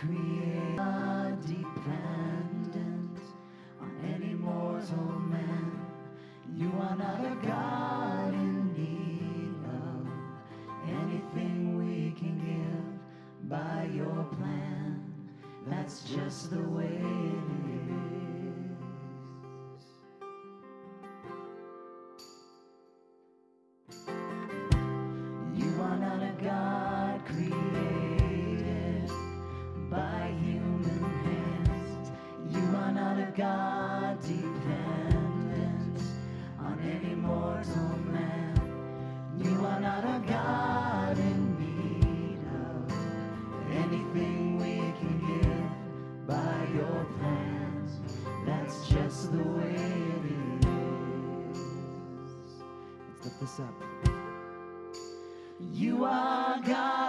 create a dependent on any mortal man. You are not a God in need of anything we can give by your plan. That's just the way. God.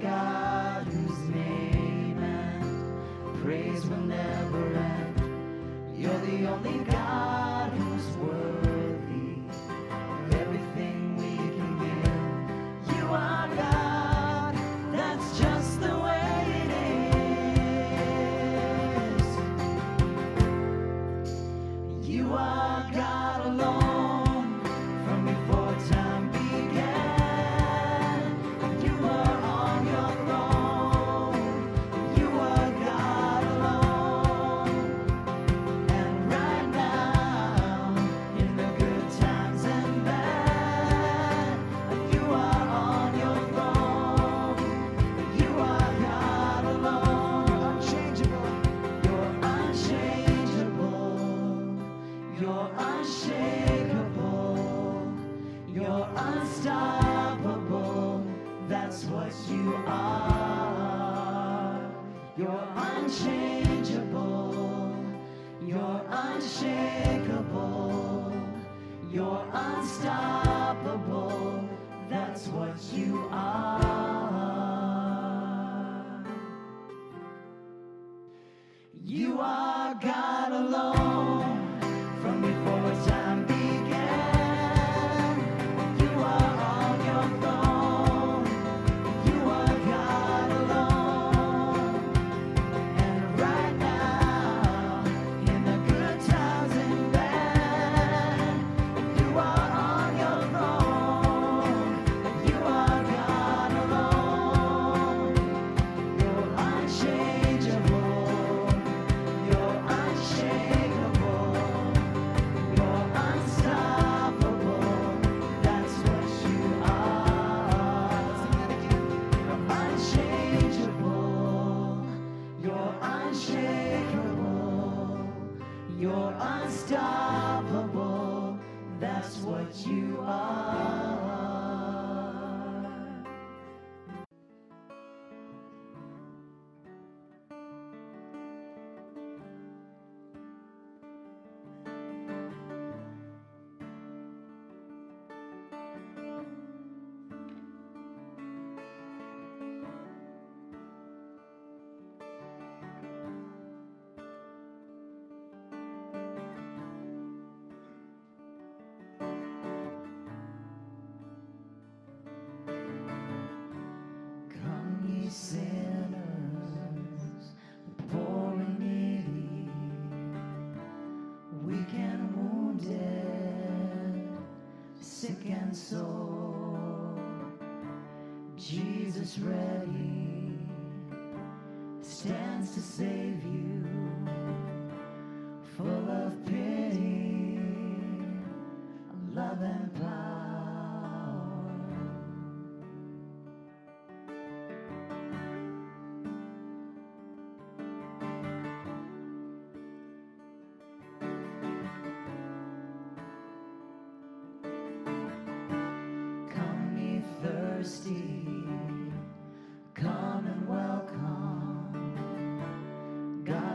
God whose name and praise will never end. You're the only God whose word. That's what you are. soul. Jesus ready stands to save you.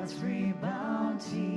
God's free bounty.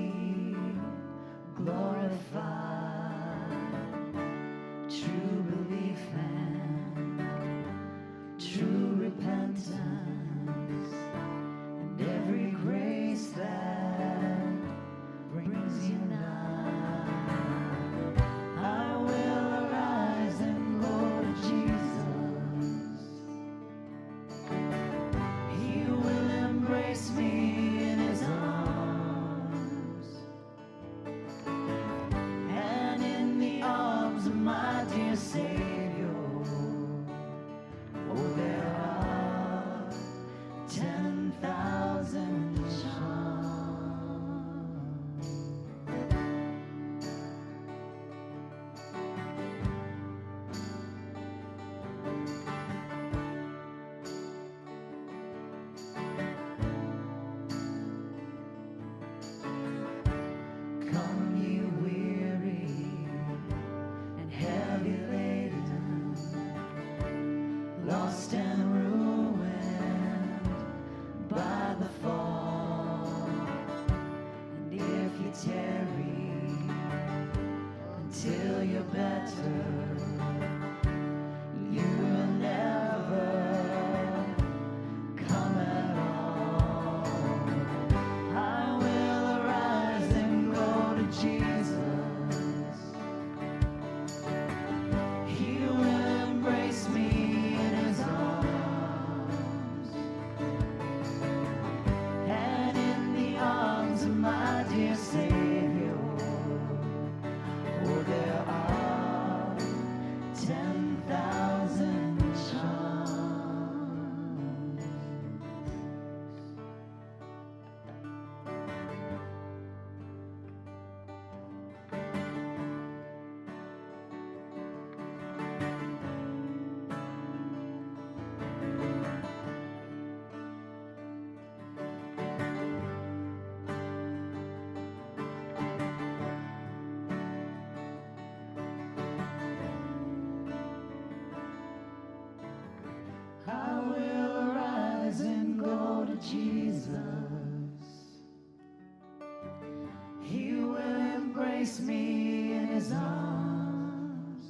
me in his arms.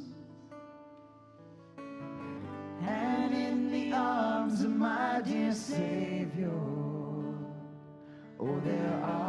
And in the arms of my dear Savior, oh, there are.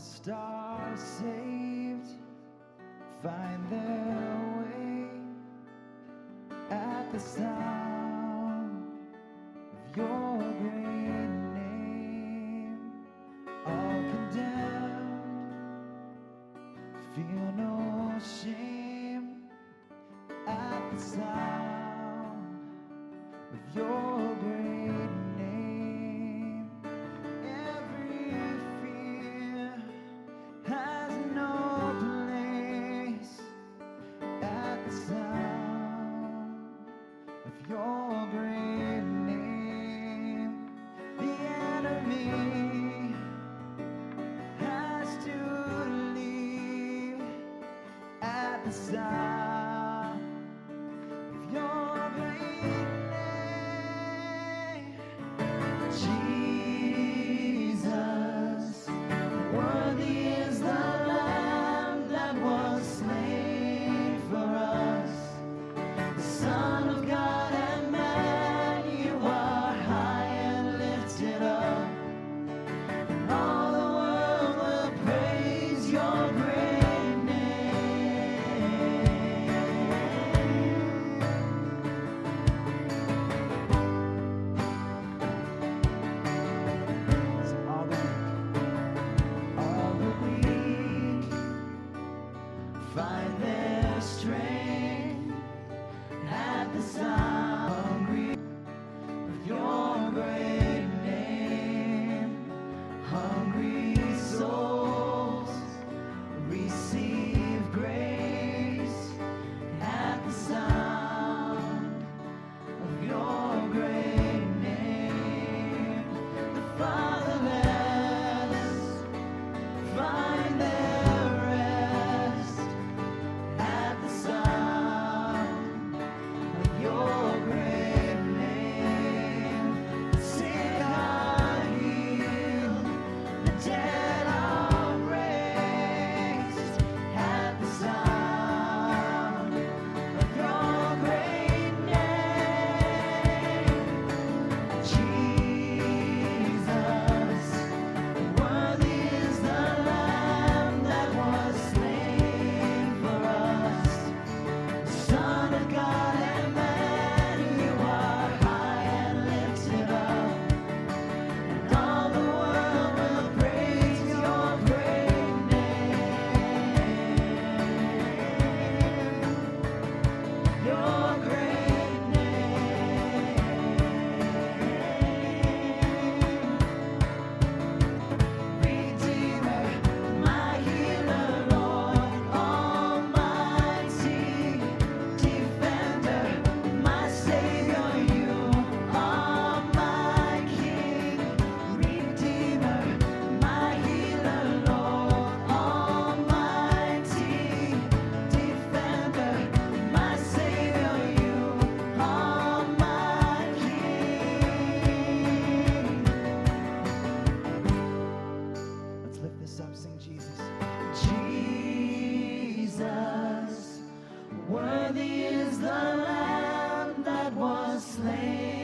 lost are saved, find their way at the sound. side. slain.